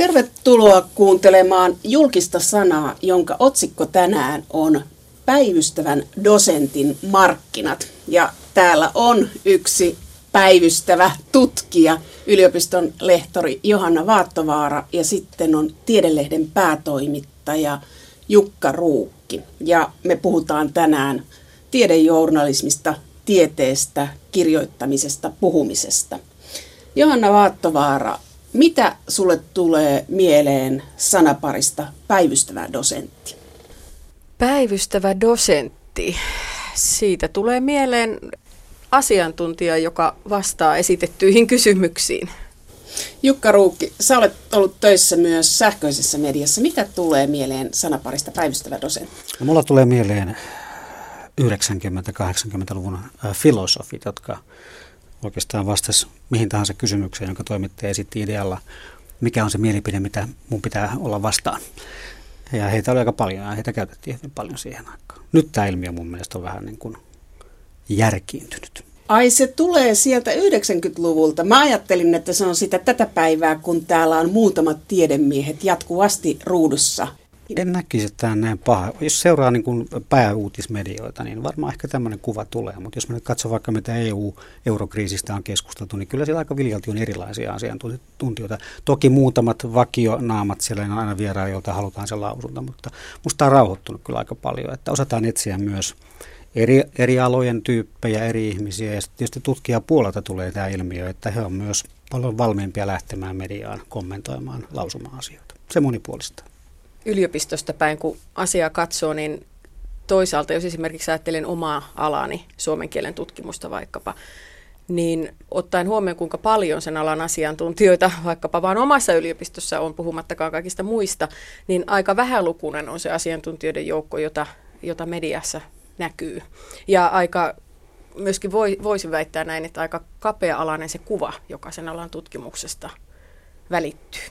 Tervetuloa kuuntelemaan julkista sanaa, jonka otsikko tänään on Päivystävän dosentin markkinat. Ja täällä on yksi päivystävä tutkija, yliopiston lehtori Johanna Vaattovaara ja sitten on Tiedelehden päätoimittaja Jukka Ruukki. Ja me puhutaan tänään tiedejournalismista, tieteestä, kirjoittamisesta, puhumisesta. Johanna Vaattovaara, mitä sulle tulee mieleen sanaparista päivystävä dosentti? Päivystävä dosentti. Siitä tulee mieleen asiantuntija, joka vastaa esitettyihin kysymyksiin. Jukka Ruukki, sä olet ollut töissä myös sähköisessä mediassa. Mitä tulee mieleen sanaparista päivystävä dosentti? No, mulla tulee mieleen 90-80-luvun filosofit, jotka oikeastaan vastasi mihin tahansa kysymykseen, jonka toimittaja esitti idealla, mikä on se mielipide, mitä mun pitää olla vastaan. Ja heitä oli aika paljon ja heitä käytettiin hyvin paljon siihen aikaan. Nyt tämä ilmiö mun mielestä on vähän niin kuin järkiintynyt. Ai se tulee sieltä 90-luvulta. Mä ajattelin, että se on sitä tätä päivää, kun täällä on muutamat tiedemiehet jatkuvasti ruudussa en näkisi, että tämä on näin paha. Jos seuraa niin kuin pääuutismedioita, niin varmaan ehkä tämmöinen kuva tulee. Mutta jos me nyt katso vaikka mitä EU-eurokriisistä on keskusteltu, niin kyllä siellä aika viljalti on erilaisia asiantuntijoita. Toki muutamat vakionaamat siellä on aina vieraan, joilta halutaan se lausunta, mutta musta on rauhoittunut kyllä aika paljon, että osataan etsiä myös eri, eri alojen tyyppejä, eri ihmisiä ja tietysti tutkijapuolelta tulee tämä ilmiö, että he on myös paljon valmiimpia lähtemään mediaan kommentoimaan lausuma-asioita. Se monipuolista yliopistosta päin, kun asiaa katsoo, niin toisaalta, jos esimerkiksi ajattelen omaa alani, suomen kielen tutkimusta vaikkapa, niin ottaen huomioon, kuinka paljon sen alan asiantuntijoita vaikkapa vaan omassa yliopistossa on, puhumattakaan kaikista muista, niin aika vähälukuinen on se asiantuntijoiden joukko, jota, jota mediassa näkyy. Ja aika myöskin voi, voisin väittää näin, että aika kapea-alainen se kuva, joka sen alan tutkimuksesta välittyy.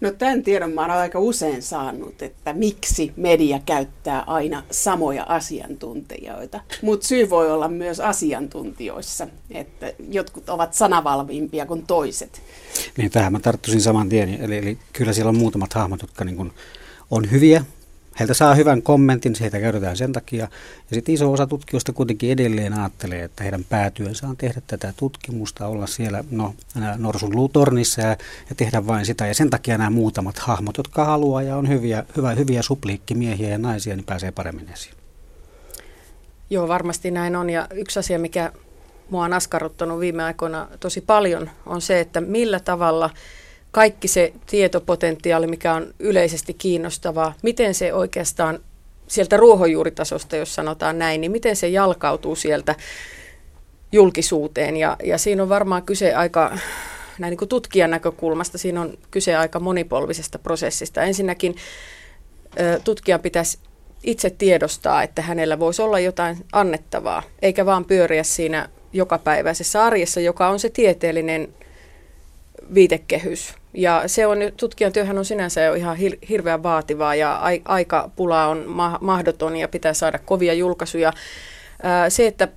No tämän tiedon mä olen aika usein saanut, että miksi media käyttää aina samoja asiantuntijoita. Mutta syy voi olla myös asiantuntijoissa, että jotkut ovat sanavalviimpia kuin toiset. Niin tähän mä tarttuisin saman tien. Eli, eli kyllä siellä on muutamat hahmot, jotka niin kun on hyviä Heiltä saa hyvän kommentin, heitä käytetään sen takia. Ja sitten iso osa tutkijoista kuitenkin edelleen ajattelee, että heidän päätyönsä on tehdä tätä tutkimusta, olla siellä no, norsun luutornissa ja, ja tehdä vain sitä. Ja sen takia nämä muutamat hahmot, jotka haluaa ja on hyviä, hyvä, hyviä supliikkimiehiä ja naisia, niin pääsee paremmin esiin. Joo, varmasti näin on. Ja yksi asia, mikä mua on askarruttanut viime aikoina tosi paljon, on se, että millä tavalla – kaikki se tietopotentiaali, mikä on yleisesti kiinnostavaa, miten se oikeastaan sieltä ruohonjuuritasosta, jos sanotaan näin, niin miten se jalkautuu sieltä julkisuuteen. Ja, ja siinä on varmaan kyse aika, näin niin kuin tutkijan näkökulmasta, siinä on kyse aika monipolvisesta prosessista. Ensinnäkin tutkijan pitäisi itse tiedostaa, että hänellä voisi olla jotain annettavaa, eikä vaan pyöriä siinä jokapäiväisessä arjessa, joka on se tieteellinen viitekehys. Ja se on, tutkijan työhän on sinänsä jo ihan hir- hirveän vaativaa ja ai- aikapula on ma- mahdoton ja pitää saada kovia julkaisuja. Se, että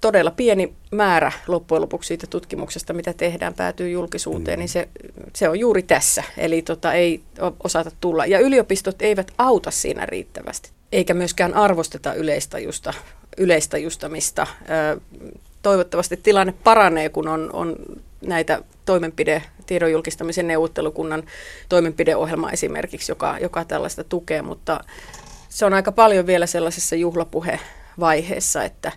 todella pieni määrä loppujen lopuksi siitä tutkimuksesta, mitä tehdään, päätyy julkisuuteen, mm. niin se, se on juuri tässä. Eli tota, ei osata tulla. Ja yliopistot eivät auta siinä riittävästi, eikä myöskään arvosteta yleistajusta, yleistajustamista. Toivottavasti tilanne paranee, kun on, on näitä toimenpide, tiedon julkistamisen neuvottelukunnan toimenpideohjelma esimerkiksi, joka, joka tällaista tukee, mutta se on aika paljon vielä sellaisessa juhlapuhevaiheessa, että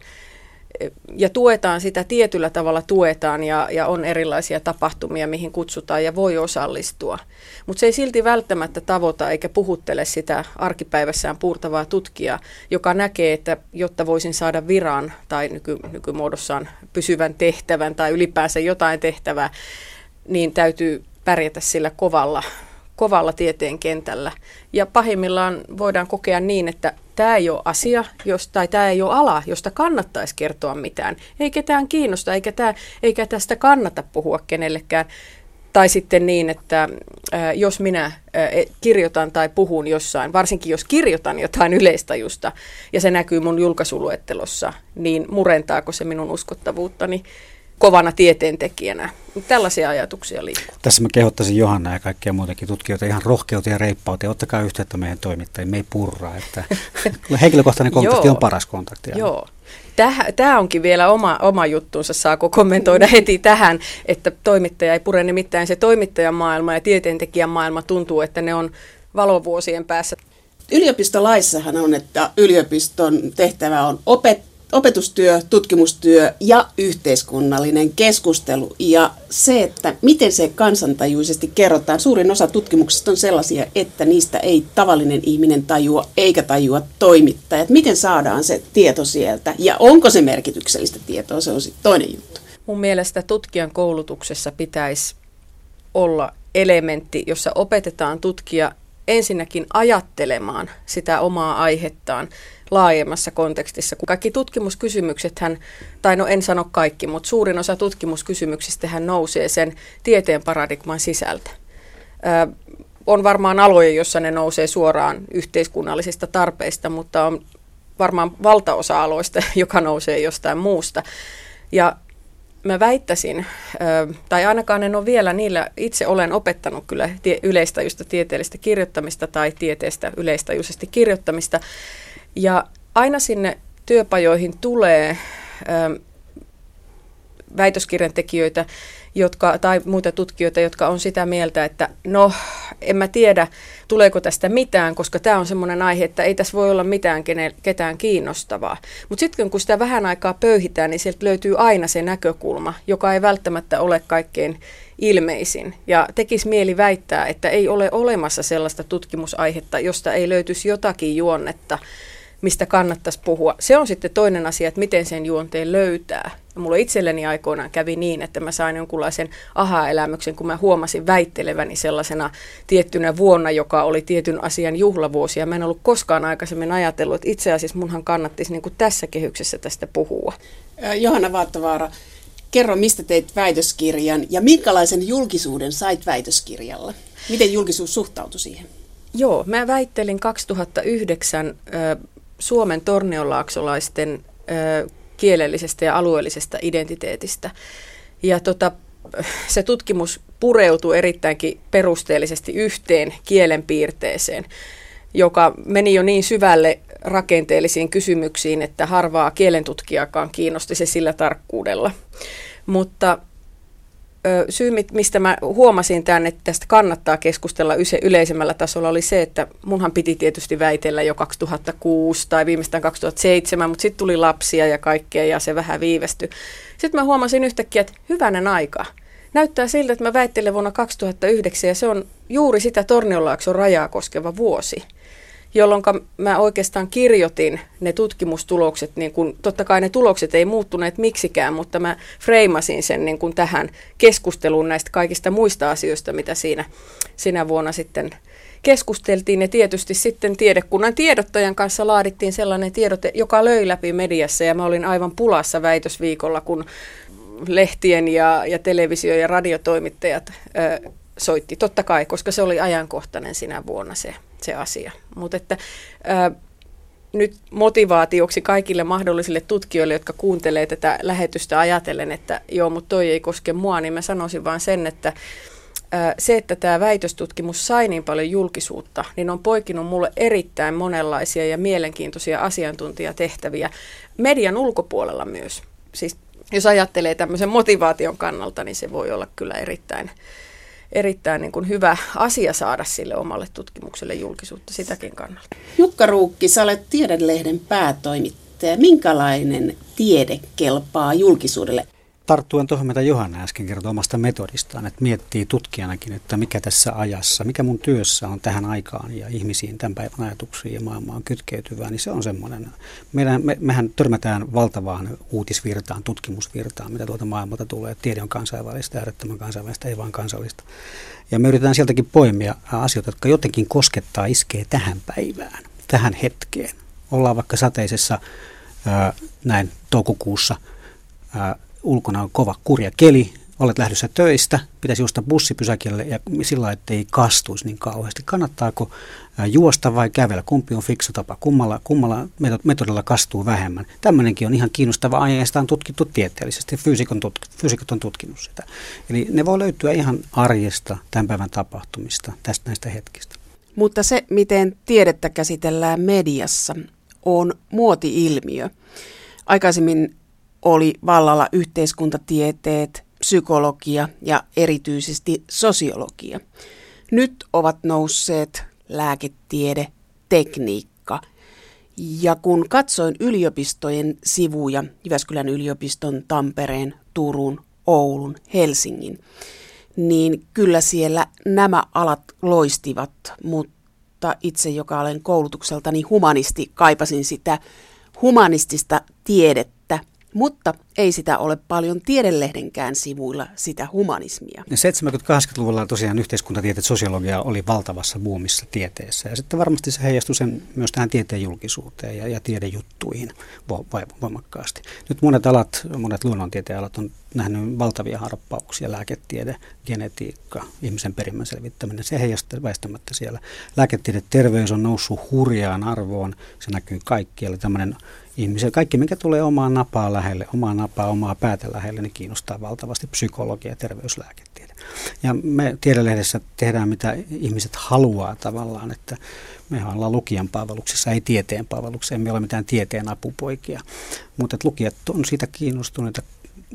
ja tuetaan sitä tietyllä tavalla tuetaan ja, ja on erilaisia tapahtumia, mihin kutsutaan ja voi osallistua. Mutta se ei silti välttämättä tavoita eikä puhuttele sitä arkipäivässään puurtavaa tutkijaa, joka näkee, että jotta voisin saada viran tai nyky, nykymuodossaan pysyvän tehtävän tai ylipäänsä jotain tehtävää, niin täytyy pärjätä sillä kovalla kovalla tieteen kentällä. Ja pahimmillaan voidaan kokea niin, että tämä ei ole asia, jos, tai tämä ei ole ala, josta kannattaisi kertoa mitään. Ei ketään kiinnosta, eikä, tämä, eikä tästä kannata puhua kenellekään. Tai sitten niin, että ää, jos minä ää, kirjoitan tai puhun jossain, varsinkin jos kirjoitan jotain yleistajusta ja se näkyy mun julkaisuluettelossa, niin murentaako se minun uskottavuuttani? Kovana tieteentekijänä. Tällaisia ajatuksia liikkuu. Tässä mä kehottaisin Johanna ja kaikkia muitakin tutkijoita ihan rohkeuteen ja reippauteen. Ottakaa yhteyttä meidän toimittajiin, me ei purraa. Että henkilökohtainen kontakti on paras kontakti. Joo. Tämä onkin vielä oma, oma juttuunsa, saako kommentoida heti tähän, että toimittaja ei pure. Nimittäin se toimittajan maailma ja tieteentekijän maailma tuntuu, että ne on valovuosien päässä. Yliopistolaissahan on, että yliopiston tehtävä on opettaa opetustyö, tutkimustyö ja yhteiskunnallinen keskustelu. Ja se, että miten se kansantajuisesti kerrotaan. Suurin osa tutkimuksista on sellaisia, että niistä ei tavallinen ihminen tajua eikä tajua toimittajat. Miten saadaan se tieto sieltä ja onko se merkityksellistä tietoa, se on sitten toinen juttu. Mun mielestä tutkijan koulutuksessa pitäisi olla elementti, jossa opetetaan tutkija ensinnäkin ajattelemaan sitä omaa aihettaan laajemmassa kontekstissa. Kaikki tutkimuskysymykset, hän, tai no en sano kaikki, mutta suurin osa tutkimuskysymyksistä hän nousee sen tieteen paradigman sisältä. Ö, on varmaan aloja, jossa ne nousee suoraan yhteiskunnallisista tarpeista, mutta on varmaan valtaosa aloista, joka nousee jostain muusta. Ja mä väittäisin, tai ainakaan en ole vielä niillä, itse olen opettanut kyllä tie, yleistajuista tieteellistä kirjoittamista tai tieteestä yleistajuisesti kirjoittamista, ja aina sinne työpajoihin tulee ö, väitöskirjan tekijöitä jotka, tai muita tutkijoita, jotka on sitä mieltä, että no, en mä tiedä, tuleeko tästä mitään, koska tämä on semmoinen aihe, että ei tässä voi olla mitään ketään kiinnostavaa. Mutta sitten kun sitä vähän aikaa pöyhitään, niin sieltä löytyy aina se näkökulma, joka ei välttämättä ole kaikkein ilmeisin. Ja tekisi mieli väittää, että ei ole olemassa sellaista tutkimusaihetta, josta ei löytyisi jotakin juonnetta, mistä kannattaisi puhua. Se on sitten toinen asia, että miten sen juonteen löytää. Ja mulla itselleni aikoinaan kävi niin, että mä sain jonkunlaisen aha-elämyksen, kun mä huomasin väitteleväni sellaisena tiettynä vuonna, joka oli tietyn asian juhlavuosi. Ja mä en ollut koskaan aikaisemmin ajatellut, että itse asiassa munhan kannattisi niin kuin tässä kehyksessä tästä puhua. Johanna Vaattavaara, kerro mistä teit väitöskirjan ja minkälaisen julkisuuden sait väitöskirjalla? Miten julkisuus suhtautui siihen? Joo, mä väittelin 2009 äh, Suomen torneolaaksolaisten äh, kielellisestä ja alueellisesta identiteetistä. Ja tota, se tutkimus pureutui erittäinkin perusteellisesti yhteen kielenpiirteeseen, joka meni jo niin syvälle rakenteellisiin kysymyksiin, että harvaa kielentutkijakaan kiinnosti se sillä tarkkuudella. Mutta syy, mistä mä huomasin tämän, että tästä kannattaa keskustella yleisemmällä tasolla, oli se, että munhan piti tietysti väitellä jo 2006 tai viimeistään 2007, mutta sitten tuli lapsia ja kaikkea ja se vähän viivästyi. Sitten mä huomasin yhtäkkiä, että hyvänen aika. Näyttää siltä, että mä väittelen vuonna 2009 ja se on juuri sitä Tornionlaakson rajaa koskeva vuosi jolloin mä oikeastaan kirjoitin ne tutkimustulokset, niin kun, totta kai ne tulokset ei muuttuneet miksikään, mutta mä freimasin sen niin kun tähän keskusteluun näistä kaikista muista asioista, mitä siinä sinä vuonna sitten keskusteltiin. Ja tietysti sitten tiedekunnan tiedottajan kanssa laadittiin sellainen tiedote, joka löi läpi mediassa ja mä olin aivan pulassa väitösviikolla, kun lehtien ja, ja televisio- ja radiotoimittajat ö, soitti. Totta kai, koska se oli ajankohtainen sinä vuonna se se asia. Mutta että ää, nyt motivaatioksi kaikille mahdollisille tutkijoille, jotka kuuntelee tätä lähetystä ajatellen, että joo, mutta toi ei koske mua, niin mä sanoisin vaan sen, että ää, se, että tämä väitöstutkimus sai niin paljon julkisuutta, niin on poikinut mulle erittäin monenlaisia ja mielenkiintoisia asiantuntijatehtäviä median ulkopuolella myös. Siis jos ajattelee tämmöisen motivaation kannalta, niin se voi olla kyllä erittäin erittäin niin kuin hyvä asia saada sille omalle tutkimukselle julkisuutta sitäkin kannalta. Jukka Ruukki, sä olet Tiedelehden päätoimittaja. Minkälainen tiede kelpaa julkisuudelle? Tarttuen tuohon, mitä Johanna äsken kertoi omasta metodistaan, että miettii tutkijanakin, että mikä tässä ajassa, mikä mun työssä on tähän aikaan ja ihmisiin, tämän päivän ajatuksiin ja maailmaan kytkeytyvää, niin se on semmoinen. Meidän, me, mehän törmätään valtavaan uutisvirtaan, tutkimusvirtaan, mitä tuolta maailmalta tulee. Tiede on kansainvälistä, äärettömän kansainvälistä, ei vain kansallista. Ja me yritetään sieltäkin poimia asioita, jotka jotenkin koskettaa, iskee tähän päivään, tähän hetkeen. Ollaan vaikka sateisessa ää, näin toukokuussa ää, ulkona on kova kurja keli, olet lähdössä töistä, pitäisi juosta bussipysäkille ja sillä että ei kastuisi niin kauheasti. Kannattaako juosta vai kävellä? Kumpi on fiksu tapa? Kummalla, kummalla metodilla kastuu vähemmän? Tämmöinenkin on ihan kiinnostava aihe ja sitä on tutkittu tieteellisesti. Fyysikon tutk, fyysikot on tutkinut sitä. Eli ne voi löytyä ihan arjesta, tämän päivän tapahtumista, tästä näistä hetkistä. Mutta se, miten tiedettä käsitellään mediassa, on muoti-ilmiö. Aikaisemmin oli vallalla yhteiskuntatieteet, psykologia ja erityisesti sosiologia. Nyt ovat nousseet lääketiede, tekniikka. Ja kun katsoin yliopistojen sivuja, Jyväskylän yliopiston, Tampereen, Turun, Oulun, Helsingin, niin kyllä siellä nämä alat loistivat, mutta itse, joka olen koulutukseltani humanisti, kaipasin sitä humanistista tiedettä, mutta ei sitä ole paljon tiedelehdenkään sivuilla sitä humanismia. 70-80-luvulla tosiaan yhteiskuntatieteet sosiologia oli valtavassa buumissa tieteessä ja sitten varmasti se heijastui sen myös tähän tieteen julkisuuteen ja, ja tiedejuttuihin voimakkaasti. Nyt monet alat, monet luonnontieteen alat on nähnyt valtavia harppauksia, lääketiede, genetiikka, ihmisen perimän selvittäminen, se heijastaa väistämättä siellä. Lääketiede, terveys on noussut hurjaan arvoon, se näkyy kaikkialla, tämmöinen ihmisen, kaikki mikä tulee omaan napaa lähelle, omaa napaa, omaa päätä lähelle, niin kiinnostaa valtavasti psykologia ja terveyslääketiede. Ja me tiedelehdessä tehdään mitä ihmiset haluaa tavallaan, että me ollaan lukijan palveluksessa, ei tieteen palveluksessa, emme ole mitään tieteen apupoikia, mutta lukijat on siitä kiinnostuneita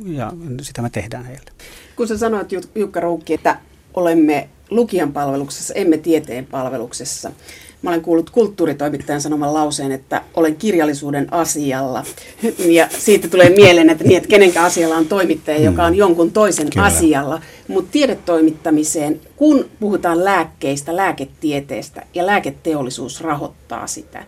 ja sitä me tehdään heille. Kun sä sanoit Jukka Ruukki, että olemme lukijan palveluksessa, emme tieteen palveluksessa, Mä olen kuullut kulttuuritoimittajan sanoman lauseen, että olen kirjallisuuden asialla. Ja siitä tulee mieleen, että, niin, että kenenkä asialla on toimittaja, mm. joka on jonkun toisen Kyllä. asialla. Mutta tiedetoimittamiseen, kun puhutaan lääkkeistä, lääketieteestä ja lääketeollisuus rahoittaa sitä,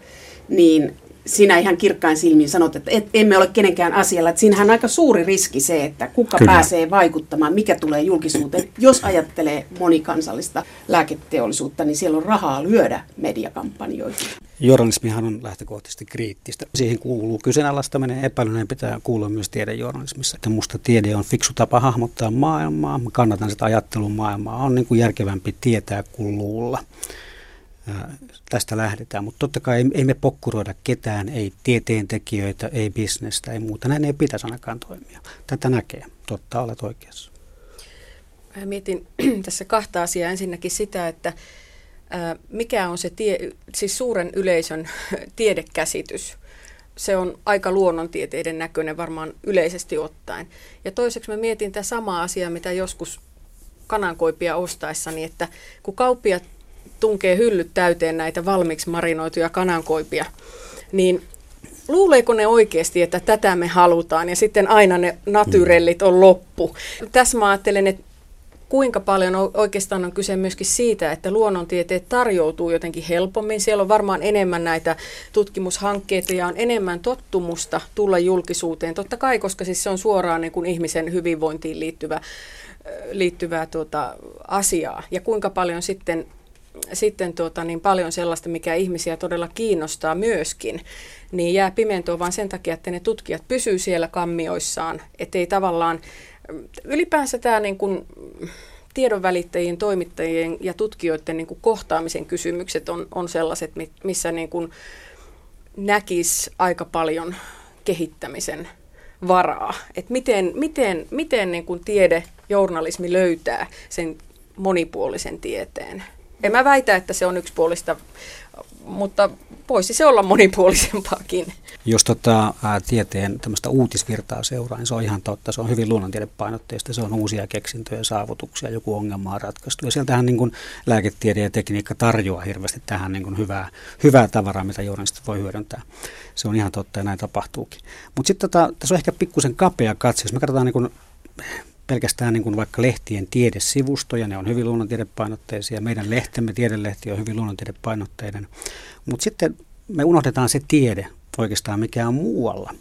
niin sinä ihan kirkkain silmin sanot, että et, emme ole kenenkään asialla. Että siinähän on aika suuri riski se, että kuka Kyllä. pääsee vaikuttamaan, mikä tulee julkisuuteen. Jos ajattelee monikansallista lääketeollisuutta, niin siellä on rahaa lyödä mediakampanjoihin. Journalismihan on lähtökohtaisesti kriittistä. Siihen kuuluu kyseenalaistaminen epäilyneen pitää kuulua myös tiedejournalismissa. Että musta tiede on fiksu tapa hahmottaa maailmaa. Mä kannatan sitä ajattelun maailmaa. On niin kuin järkevämpi tietää kuin luulla tästä lähdetään. Mutta totta kai ei, me pokkuroida ketään, ei tieteentekijöitä, ei bisnestä, ei muuta. Näin ei pitäisi ainakaan toimia. Tätä näkee. Totta, olet oikeassa. Mä mietin tässä kahta asiaa. Ensinnäkin sitä, että mikä on se tie, siis suuren yleisön tiedekäsitys. Se on aika luonnontieteiden näköinen varmaan yleisesti ottaen. Ja toiseksi mä mietin tätä samaa asiaa, mitä joskus kanankoipia ostaessani, että kun kauppiat tunkee hyllyt täyteen näitä valmiiksi marinoituja kanankoipia, niin luuleeko ne oikeasti, että tätä me halutaan ja sitten aina ne natyrellit on loppu. Tässä mä ajattelen, että kuinka paljon oikeastaan on kyse myöskin siitä, että luonnontieteet tarjoutuu jotenkin helpommin. Siellä on varmaan enemmän näitä tutkimushankkeita ja on enemmän tottumusta tulla julkisuuteen. Totta kai, koska siis se on suoraan niin kuin ihmisen hyvinvointiin liittyvä, liittyvää tuota asiaa. Ja kuinka paljon sitten sitten tuota, niin paljon sellaista, mikä ihmisiä todella kiinnostaa myöskin, niin jää pimentoon vain sen takia, että ne tutkijat pysyvät siellä kammioissaan, ettei tavallaan ylipäänsä tämä niin kuin, tiedonvälittäjien, toimittajien ja tutkijoiden niin kuin kohtaamisen kysymykset on, on sellaiset, missä niin kuin näkisi aika paljon kehittämisen varaa. Et miten miten, miten niin kuin tiede, journalismi löytää sen monipuolisen tieteen. En mä väitä, että se on yksipuolista, mutta voisi se olla monipuolisempaakin. Jos tota, ää, tieteen tämmöistä uutisvirtaa seuraa, niin se on ihan totta. Se on hyvin luonnontiedepainotteista. Se on uusia keksintöjä, saavutuksia, joku ongelma on ratkaistu. Ja sieltähän niin kuin lääketiede ja tekniikka tarjoaa hirveästi tähän niin kuin hyvää, hyvää tavaraa, mitä journalistit voi hyödyntää. Se on ihan totta ja näin tapahtuukin. Mutta sitten tota, tässä on ehkä pikkusen kapea katse. Jos me katsotaan niin kuin pelkästään niin kuin vaikka lehtien tiedesivustoja, ne on hyvin luonnontiedepainotteisia. Meidän lehtemme, tiedelehti on hyvin luonnontiedepainotteinen. Mutta sitten me unohdetaan se tiede oikeastaan mikä on muualla.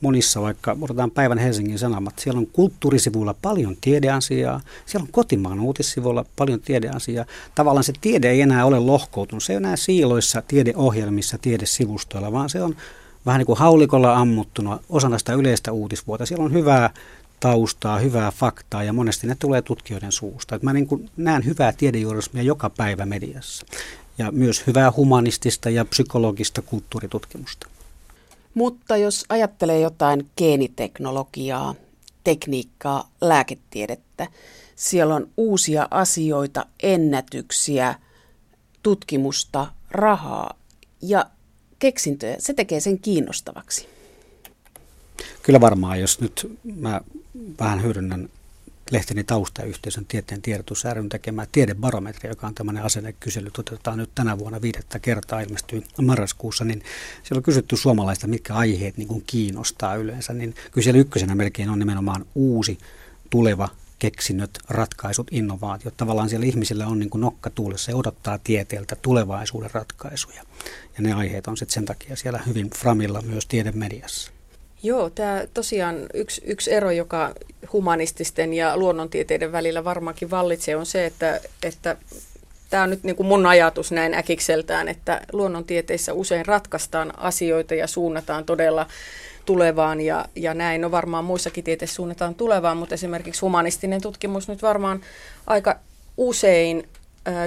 Monissa vaikka, otetaan päivän Helsingin Sanomat, siellä on kulttuurisivuilla paljon tiedeasiaa, siellä on kotimaan uutissivuilla paljon tiedeasiaa. Tavallaan se tiede ei enää ole lohkoutunut, se ei enää siiloissa tiedeohjelmissa, tiedesivustoilla, vaan se on vähän niin kuin haulikolla ammuttuna osana sitä yleistä uutisvuota. Siellä on hyvää taustaa, hyvää faktaa ja monesti ne tulee tutkijoiden suusta. Et mä niin kuin näen hyvää tiedejournalismia joka päivä mediassa ja myös hyvää humanistista ja psykologista kulttuuritutkimusta. Mutta jos ajattelee jotain geeniteknologiaa, tekniikkaa, lääketiedettä, siellä on uusia asioita, ennätyksiä, tutkimusta, rahaa ja keksintöjä. Se tekee sen kiinnostavaksi. Kyllä varmaan, jos nyt mä vähän hyödynnän lehteni taustayhteisön tieteen tiedotus ryn tekemään tiedebarometri, joka on tämmöinen asennekysely, toteutetaan nyt tänä vuonna viidettä kertaa, ilmestyy marraskuussa, niin siellä on kysytty suomalaista, mitkä aiheet niin kuin kiinnostaa yleensä, niin kyllä siellä ykkösenä melkein on nimenomaan uusi, tuleva keksinnöt, ratkaisut, innovaatiot. Tavallaan siellä ihmisillä on niin kuin nokka tuulessa ja odottaa tieteeltä tulevaisuuden ratkaisuja. Ja ne aiheet on sitten sen takia siellä hyvin framilla myös tiedemediassa. Joo, tämä tosiaan yksi, yksi ero, joka humanististen ja luonnontieteiden välillä varmaankin vallitsee, on se, että, että tämä on nyt niin kuin mun ajatus näin äkikseltään, että luonnontieteissä usein ratkaistaan asioita ja suunnataan todella tulevaan ja, ja näin. No varmaan muissakin tieteissä suunnataan tulevaan, mutta esimerkiksi humanistinen tutkimus nyt varmaan aika usein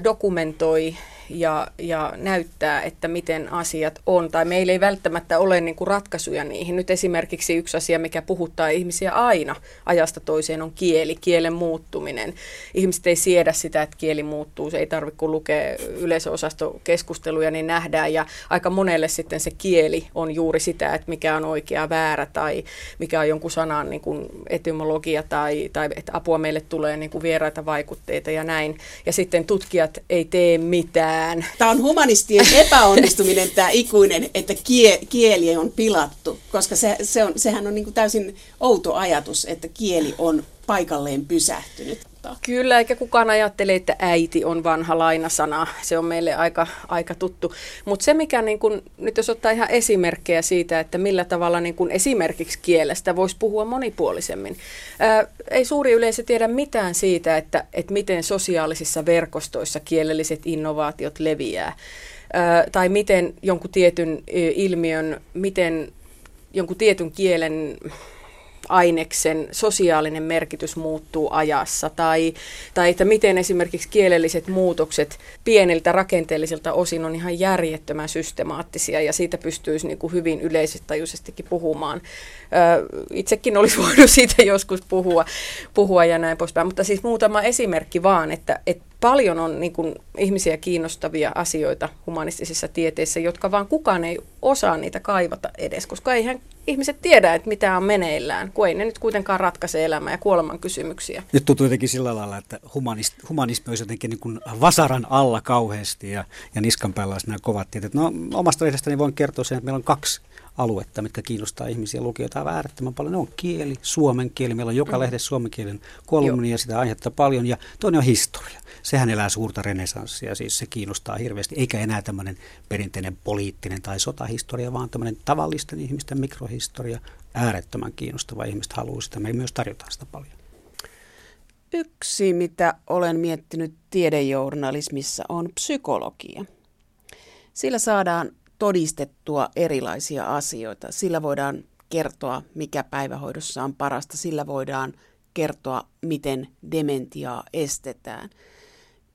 dokumentoi ja, ja näyttää, että miten asiat on. Tai meillä ei välttämättä ole niin kuin ratkaisuja niihin. Nyt esimerkiksi yksi asia, mikä puhuttaa ihmisiä aina ajasta toiseen, on kieli, kielen muuttuminen. Ihmiset ei siedä sitä, että kieli muuttuu. Se ei tarvitse, kun lukee yleisöosastokeskusteluja, niin nähdään. Ja aika monelle sitten se kieli on juuri sitä, että mikä on oikea väärä tai mikä on jonkun sanan niin kuin etymologia tai, tai että apua meille tulee niin kuin vieraita vaikutteita ja näin. Ja sitten tutkijat ei tee mitään mitään. Tämä on humanistien epäonnistuminen tämä ikuinen, että kie, kieli on pilattu, koska se, se on, sehän on niin täysin outo ajatus, että kieli on paikalleen pysähtynyt. Kyllä, eikä kukaan ajattele, että äiti on vanha lainasana. Se on meille aika, aika tuttu. Mutta se, mikä niin kun, nyt jos ottaa ihan esimerkkejä siitä, että millä tavalla niin kun esimerkiksi kielestä voisi puhua monipuolisemmin. Ää, ei suuri yleisö tiedä mitään siitä, että, että miten sosiaalisissa verkostoissa kielelliset innovaatiot leviää. Ää, tai miten jonkun tietyn ilmiön, miten jonkun tietyn kielen aineksen sosiaalinen merkitys muuttuu ajassa tai, tai että miten esimerkiksi kielelliset muutokset pieniltä rakenteellisilta osin on ihan järjettömän systemaattisia ja siitä pystyisi niin kuin hyvin yleisestajuisestikin puhumaan. itsekin olisi voinut siitä joskus puhua, puhua ja näin poispäin, mutta siis muutama esimerkki vaan, että, että paljon on niin kuin, ihmisiä kiinnostavia asioita humanistisissa tieteissä, jotka vaan kukaan ei osaa niitä kaivata edes, koska eihän ihmiset tiedä, että mitä on meneillään, kun ei ne nyt kuitenkaan ratkaise elämää ja kuoleman kysymyksiä. Nyt tuntuu jotenkin sillä lailla, että humanist, humanismi olisi jotenkin niin kuin vasaran alla kauheasti ja, ja niskan päällä olisi nämä kovat tieteet. No omasta lehdestäni voin kertoa sen, että meillä on kaksi aluetta, mitkä kiinnostaa ihmisiä lukijoita aivan äärettömän paljon. Ne on kieli, suomen kieli. Meillä on joka mm. lehdessä suomen kielen kolumni ja sitä aihetta paljon. Ja toinen on historia. Sehän elää suurta renesanssia, siis se kiinnostaa hirveästi. Eikä enää tämmöinen perinteinen poliittinen tai sotahistoria, vaan tämmöinen tavallisten ihmisten mikrohistoria. Äärettömän kiinnostava. Ihmiset haluaa sitä. Me myös tarjotaan sitä paljon. Yksi, mitä olen miettinyt tiedejournalismissa, on psykologia. Sillä saadaan todistettua erilaisia asioita. Sillä voidaan kertoa, mikä päivähoidossa on parasta. Sillä voidaan kertoa, miten dementiaa estetään.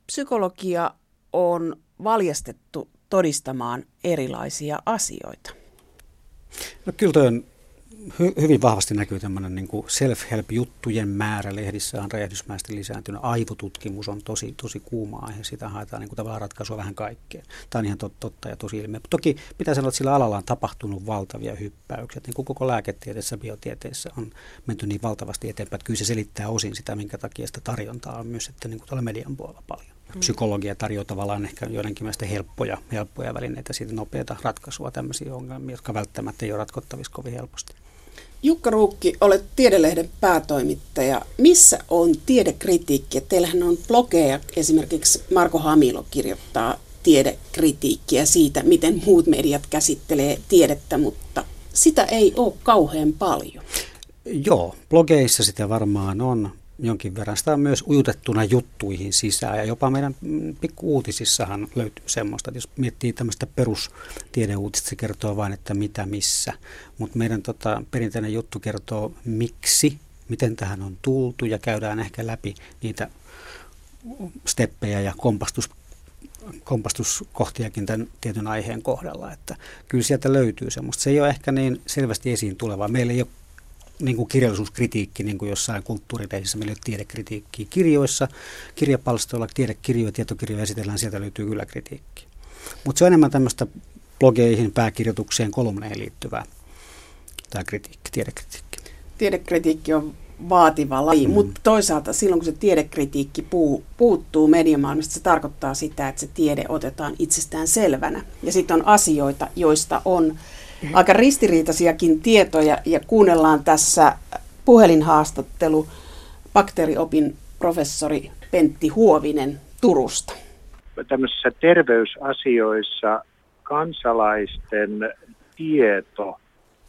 Psykologia on valjastettu todistamaan erilaisia asioita. No kyllä on hy, hyvin vahvasti näkyy tämmöinen niin self-help-juttujen määrä lehdissä on räjähdysmäisesti lisääntynyt. Aivotutkimus on tosi, tosi kuuma aihe, sitä haetaan niin kuin tavallaan ratkaisua vähän kaikkeen. Tämä on ihan totta ja tosi ilmiö. Toki pitää sanoa, että sillä alalla on tapahtunut valtavia hyppäyksiä. Niin kuin koko lääketieteessä, biotieteessä on menty niin valtavasti eteenpäin, että kyllä se selittää osin sitä, minkä takia sitä tarjontaa on myös sitten niin kuin tuolla median puolella paljon. Mm. Psykologia tarjoaa tavallaan ehkä joidenkin mielestä helppoja, helppoja välineitä siitä nopeata ratkaisua tämmöisiä ongelmia, jotka välttämättä ei ole ratkottavissa kovin helposti. Jukka Ruukki, olet Tiedelehden päätoimittaja. Missä on tiedekritiikki? Teillähän on blogeja, esimerkiksi Marko Hamilo kirjoittaa tiedekritiikkiä siitä, miten muut mediat käsittelee tiedettä, mutta sitä ei ole kauhean paljon. Joo, blogeissa sitä varmaan on jonkin verran. Sitä on myös ujutettuna juttuihin sisään ja jopa meidän pikkuuutisissahan löytyy semmoista, jos miettii tämmöistä perustiedeuutista, se kertoo vain, että mitä missä. Mutta meidän tota, perinteinen juttu kertoo miksi miten tähän on tultu ja käydään ehkä läpi niitä steppejä ja kompastus, kompastuskohtiakin tämän tietyn aiheen kohdalla. Että kyllä sieltä löytyy semmoista. Se ei ole ehkä niin selvästi esiin tulevaa. Meillä ei ole niin kuin kirjallisuuskritiikki niin kuin jossain kulttuuriteisissä, meillä ei ole tiedekritiikkiä. Kirjoissa, kirjapalstoilla, tiedekirjoja, tietokirjoja esitellään, sieltä löytyy kyllä kritiikki. Mutta se on enemmän tämmöistä blogeihin, pääkirjoitukseen, kolumneihin liittyvää tämä kritiikki, tiedekritiikki. Tiedekritiikki on vaativa laji, mm. mutta toisaalta silloin kun se tiedekritiikki puu, puuttuu mediamaailmasta, se tarkoittaa sitä, että se tiede otetaan itsestään selvänä. Ja sitten on asioita, joista on aika ristiriitaisiakin tietoja ja kuunnellaan tässä puhelinhaastattelu bakteeriopin professori Pentti Huovinen Turusta. Tämmöisissä terveysasioissa kansalaisten tieto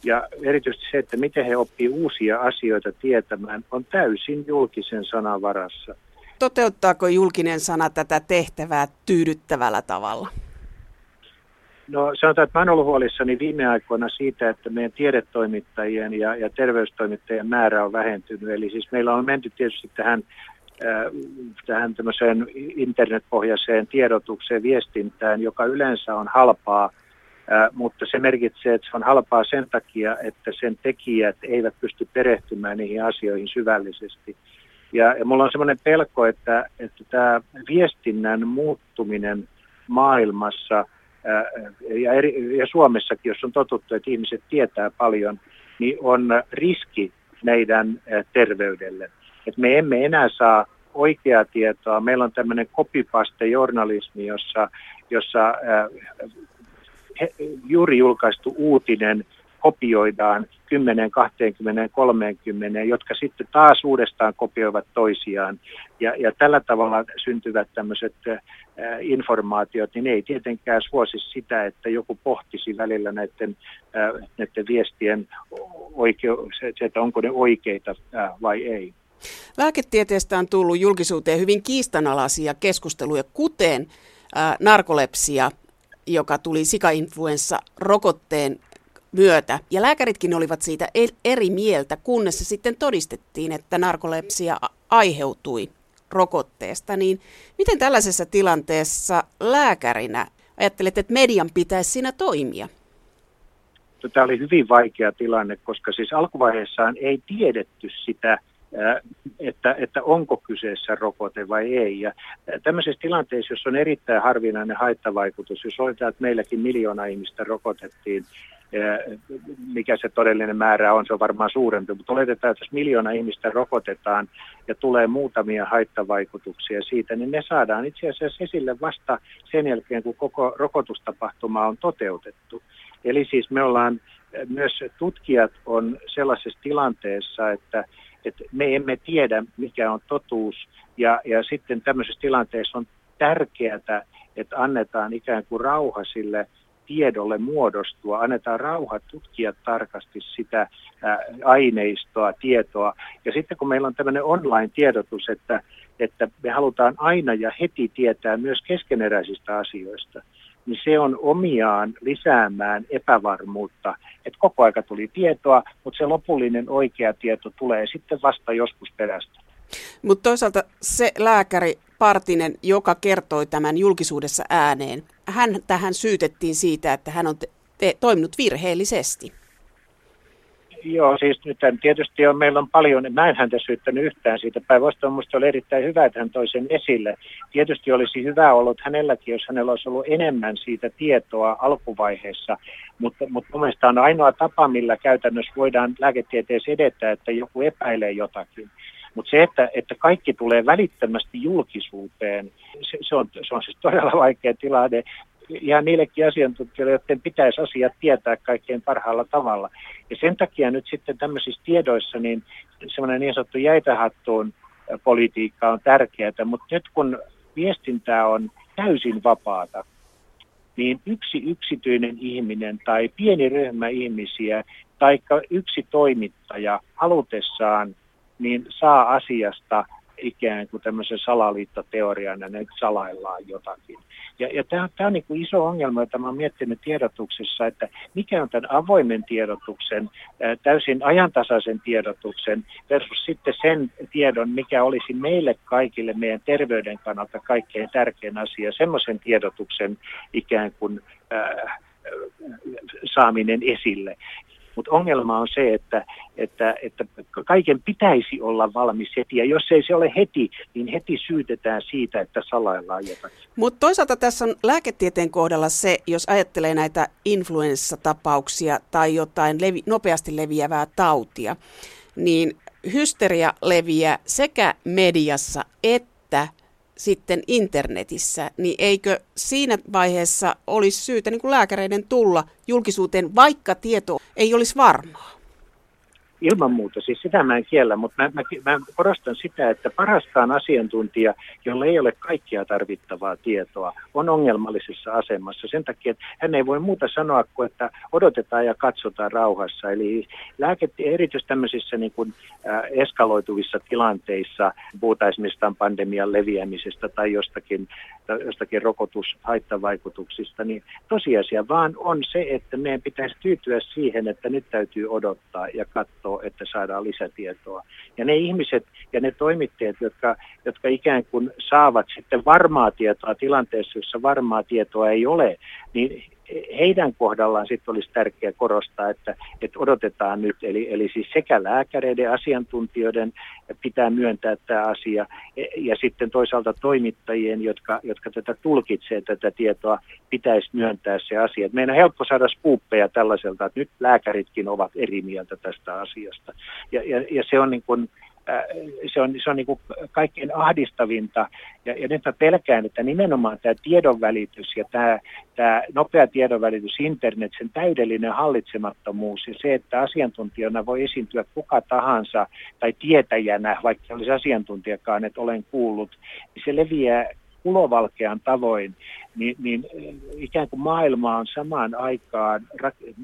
ja erityisesti se, että miten he oppii uusia asioita tietämään, on täysin julkisen sanan varassa. Toteuttaako julkinen sana tätä tehtävää tyydyttävällä tavalla? No sanotaan, että mä olen ollut huolissani viime aikoina siitä, että meidän tiedetoimittajien ja, ja terveystoimittajien määrä on vähentynyt. Eli siis meillä on menty tietysti tähän, äh, tähän tämmöiseen internetpohjaiseen tiedotukseen, viestintään, joka yleensä on halpaa, äh, mutta se merkitsee, että se on halpaa sen takia, että sen tekijät eivät pysty perehtymään niihin asioihin syvällisesti. Ja, ja mulla on semmoinen pelko, että, että tämä viestinnän muuttuminen maailmassa – ja, eri, ja Suomessakin, jos on totuttu, että ihmiset tietää paljon, niin on riski meidän terveydelle. Et me emme enää saa oikeaa tietoa. Meillä on tämmöinen copypaste-journalismi, jossa, jossa juuri julkaistu uutinen kopioidaan 10, 20, 30, jotka sitten taas uudestaan kopioivat toisiaan. Ja, ja tällä tavalla syntyvät tämmöiset äh, informaatiot, niin ei tietenkään suosi sitä, että joku pohtisi välillä näiden, äh, näiden viestien, oikeu, se, että onko ne oikeita äh, vai ei. Lääketieteestä on tullut julkisuuteen hyvin kiistanalaisia keskusteluja, kuten narkolepsia, joka tuli sikainfluenssa-rokotteen myötä. Ja lääkäritkin olivat siitä eri mieltä, kunnes se sitten todistettiin, että narkolepsia aiheutui rokotteesta. Niin miten tällaisessa tilanteessa lääkärinä ajattelet, että median pitäisi siinä toimia? Tämä oli hyvin vaikea tilanne, koska siis alkuvaiheessaan ei tiedetty sitä, että, että onko kyseessä rokote vai ei. Ja tämmöisessä tilanteessa, jos on erittäin harvinainen haittavaikutus, jos oletetaan, että meilläkin miljoona ihmistä rokotettiin, mikä se todellinen määrä on, se on varmaan suurempi, mutta oletetaan, että jos miljoona ihmistä rokotetaan ja tulee muutamia haittavaikutuksia siitä, niin ne saadaan itse asiassa esille vasta sen jälkeen, kun koko rokotustapahtuma on toteutettu. Eli siis me ollaan, myös tutkijat on sellaisessa tilanteessa, että, että me emme tiedä, mikä on totuus, ja, ja sitten tämmöisessä tilanteessa on tärkeää, että annetaan ikään kuin rauha sille tiedolle muodostua, annetaan rauha tutkia tarkasti sitä aineistoa, tietoa. Ja sitten kun meillä on tämmöinen online-tiedotus, että, että me halutaan aina ja heti tietää myös keskeneräisistä asioista, niin se on omiaan lisäämään epävarmuutta. Että koko aika tuli tietoa, mutta se lopullinen oikea tieto tulee sitten vasta joskus perästä. Mutta toisaalta se lääkäri Partinen, joka kertoi tämän julkisuudessa ääneen, hän tähän syytettiin siitä, että hän on te- te- toiminut virheellisesti. Joo, siis nyt tietysti on, meillä on paljon, mä en häntä syyttänyt yhtään siitä. Päinvastoin minusta oli erittäin hyvä, että hän toi sen esille. Tietysti olisi hyvä ollut hänelläkin, jos hänellä olisi ollut enemmän siitä tietoa alkuvaiheessa, mutta, mutta mielestä on ainoa tapa, millä käytännössä voidaan lääketieteessä edetä, että joku epäilee jotakin. Mutta se, että, että kaikki tulee välittömästi julkisuuteen, se, se, on, se on siis todella vaikea tilanne ihan niillekin asiantuntijoille, joiden pitäisi asiat tietää kaikkein parhaalla tavalla. Ja sen takia nyt sitten tämmöisissä tiedoissa niin semmoinen niin sanottu jäitähattuun politiikka on tärkeää, mutta nyt kun viestintää on täysin vapaata, niin yksi yksityinen ihminen tai pieni ryhmä ihmisiä tai yksi toimittaja halutessaan niin saa asiasta ikään kuin tämmöisen salaliittoteorian ja ne salaillaan jotakin. Ja, ja tämä, tämä on niin kuin iso ongelma, jota olen miettinyt tiedotuksessa, että mikä on tämän avoimen tiedotuksen, täysin ajantasaisen tiedotuksen versus sitten sen tiedon, mikä olisi meille kaikille meidän terveyden kannalta kaikkein tärkein asia, semmoisen tiedotuksen ikään kuin äh, saaminen esille. Mutta ongelma on se, että, että, että kaiken pitäisi olla valmis heti, ja jos ei se ole heti, niin heti syytetään siitä, että salaillaan jotakin. Mutta toisaalta tässä on lääketieteen kohdalla se, jos ajattelee näitä influenssatapauksia tai jotain levi, nopeasti leviävää tautia, niin hysteria leviää sekä mediassa että sitten internetissä, niin eikö siinä vaiheessa olisi syytä niin kuin lääkäreiden tulla julkisuuteen, vaikka tieto ei olisi varmaa? Ilman muuta, siis sitä mä en kiellä, mutta mä, mä, mä korostan sitä, että parastaan asiantuntija, jolla ei ole kaikkia tarvittavaa tietoa, on ongelmallisessa asemassa. Sen takia, että hän ei voi muuta sanoa kuin, että odotetaan ja katsotaan rauhassa. Eli lääke, erityisesti tämmöisissä niin kuin, äh, eskaloituvissa tilanteissa, puhutaan esimerkiksi pandemian leviämisestä tai jostakin, jostakin rokotushaittavaikutuksista, niin tosiasia vaan on se, että meidän pitäisi tyytyä siihen, että nyt täytyy odottaa ja katsoa kertoo, että saadaan lisätietoa. Ja ne ihmiset ja ne toimittajat, jotka, jotka ikään kuin saavat sitten varmaa tietoa tilanteessa, jossa varmaa tietoa ei ole, niin heidän kohdallaan sitten olisi tärkeää korostaa, että, että odotetaan nyt, eli, eli siis sekä lääkäreiden, asiantuntijoiden pitää myöntää tämä asia, e, ja sitten toisaalta toimittajien, jotka, jotka tätä tulkitsee tätä tietoa, pitäisi myöntää se asia. meidän on helppo saada skuuppeja tällaiselta, että nyt lääkäritkin ovat eri mieltä tästä asiasta. Ja, ja, ja se on niin kuin, se on, se on niin kuin kaikkein ahdistavinta. Ja, ja nyt mä pelkään, että nimenomaan tämä tiedonvälitys ja tämä, tämä nopea tiedonvälitys, internet, sen täydellinen hallitsemattomuus ja se, että asiantuntijana voi esiintyä kuka tahansa tai tietäjänä, vaikka olisi asiantuntijakaan, että olen kuullut, niin se leviää kulovalkean tavoin, niin, niin ikään kuin maailma on samaan aikaan,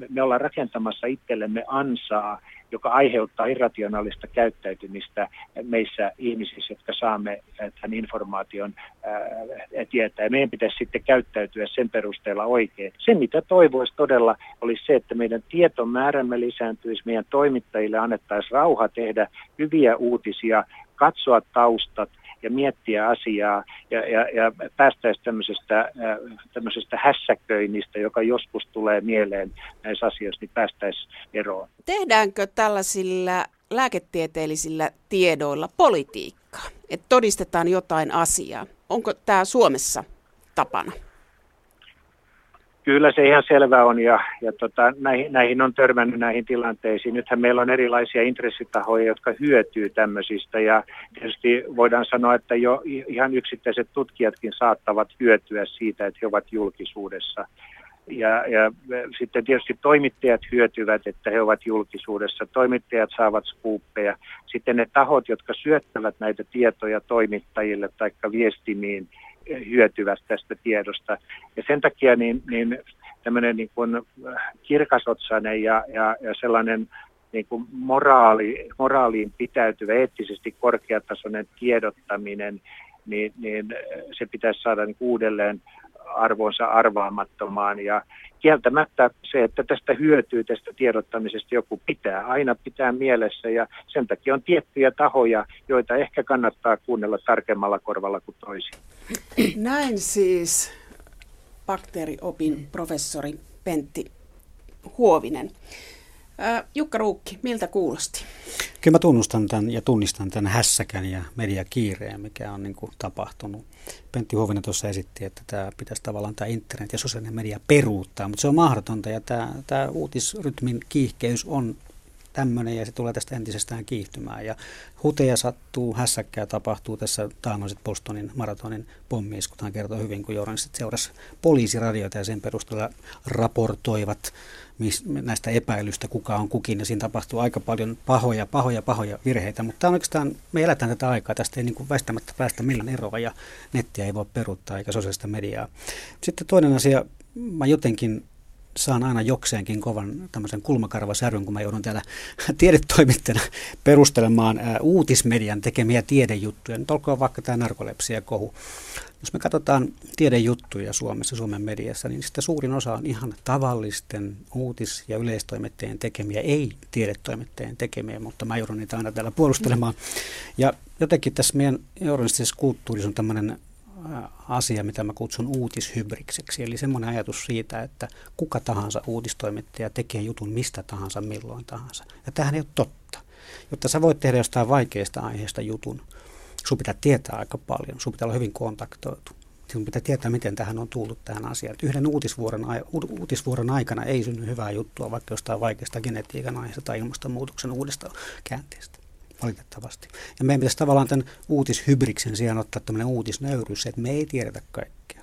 me ollaan rakentamassa itsellemme ansaa, joka aiheuttaa irrationaalista käyttäytymistä meissä ihmisissä, jotka saamme tämän informaation ää, tietää. Meidän pitäisi sitten käyttäytyä sen perusteella oikein. Se, mitä toivoisi todella, olisi se, että meidän tietomäärämme lisääntyisi, meidän toimittajille annettaisiin rauha tehdä hyviä uutisia, katsoa taustat, ja miettiä asiaa ja, ja, ja päästäisiin tämmöisestä, äh, tämmöisestä hässäköinnistä, joka joskus tulee mieleen näissä asioissa, niin päästäisiin eroon. Tehdäänkö tällaisilla lääketieteellisillä tiedoilla politiikkaa, että todistetaan jotain asiaa? Onko tämä Suomessa tapana? Kyllä se ihan selvä on ja, ja tota, näihin, näihin on törmännyt näihin tilanteisiin. Nythän meillä on erilaisia intressitahoja, jotka hyötyy tämmöisistä ja tietysti voidaan sanoa, että jo ihan yksittäiset tutkijatkin saattavat hyötyä siitä, että he ovat julkisuudessa. Ja, ja sitten tietysti toimittajat hyötyvät, että he ovat julkisuudessa. Toimittajat saavat skuuppeja. Sitten ne tahot, jotka syöttävät näitä tietoja toimittajille tai viestimiin, hyötyvät tästä tiedosta. Ja sen takia niin, niin tämmöinen niin kuin kirkasotsainen ja, ja, ja sellainen niin kuin moraali, moraaliin pitäytyvä, eettisesti korkeatasoinen tiedottaminen, niin, niin se pitäisi saada niin uudelleen arvonsa arvaamattomaan. Ja kieltämättä se, että tästä hyötyy tästä tiedottamisesta joku pitää aina pitää mielessä ja sen takia on tiettyjä tahoja, joita ehkä kannattaa kuunnella tarkemmalla korvalla kuin toisia. Näin siis bakteeriopin professori Pentti Huovinen. Jukka Ruukki, miltä kuulosti? Kyllä mä tunnustan tämän ja tunnistan tämän hässäkän ja mediakiireen, mikä on niin kuin tapahtunut. Pentti Huovinen tuossa esitti, että tämä pitäisi tavallaan tämä internet ja sosiaalinen media peruuttaa, mutta se on mahdotonta ja tämä, tämä uutisrytmin kiihkeys on tämmöinen ja se tulee tästä entisestään kiihtymään. Ja huteja sattuu, hässäkkää tapahtuu tässä taannoiset Bostonin maratonin hän kertoo hyvin, kun journalistit seurasi poliisiradioita ja sen perusteella raportoivat näistä epäilystä, kuka on kukin, ja siinä tapahtuu aika paljon pahoja, pahoja, pahoja virheitä, mutta oikeastaan me eletään tätä aikaa, tästä ei niin kuin väistämättä päästä millään eroa, ja nettiä ei voi peruuttaa eikä sosiaalista mediaa. Sitten toinen asia, mä jotenkin saan aina jokseenkin kovan tämmöisen kulmakarvasäryn, kun mä joudun täällä tiedetoimittajana perustelemaan uutismedian tekemiä tiedejuttuja. Nyt olkoon vaikka tämä narkolepsia kohu. Jos me katsotaan tiedejuttuja Suomessa, Suomen mediassa, niin sitä suurin osa on ihan tavallisten uutis- ja yleistoimittajien tekemiä, ei tiedetoimittajien tekemiä, mutta mä joudun niitä aina täällä puolustelemaan. Ja jotenkin tässä meidän journalistisessa kulttuurissa on tämmöinen asia, mitä mä kutsun uutishybrikseksi. Eli semmoinen ajatus siitä, että kuka tahansa uutistoimittaja tekee jutun mistä tahansa, milloin tahansa. Ja tähän ei ole totta. Jotta sä voit tehdä jostain vaikeasta aiheesta jutun, sun pitää tietää aika paljon, sun pitää olla hyvin kontaktoitu. Sinun pitää tietää, miten tähän on tullut tähän asiaan. Että yhden uutisvuoron, uutisvuoron aikana ei synny hyvää juttua vaikka jostain vaikeasta genetiikan aiheesta tai ilmastonmuutoksen uudesta käänteestä valitettavasti. Ja meidän pitäisi tavallaan tämän uutishybriksen sijaan ottaa tämmöinen uutisnöyryys, että me ei tiedetä kaikkea.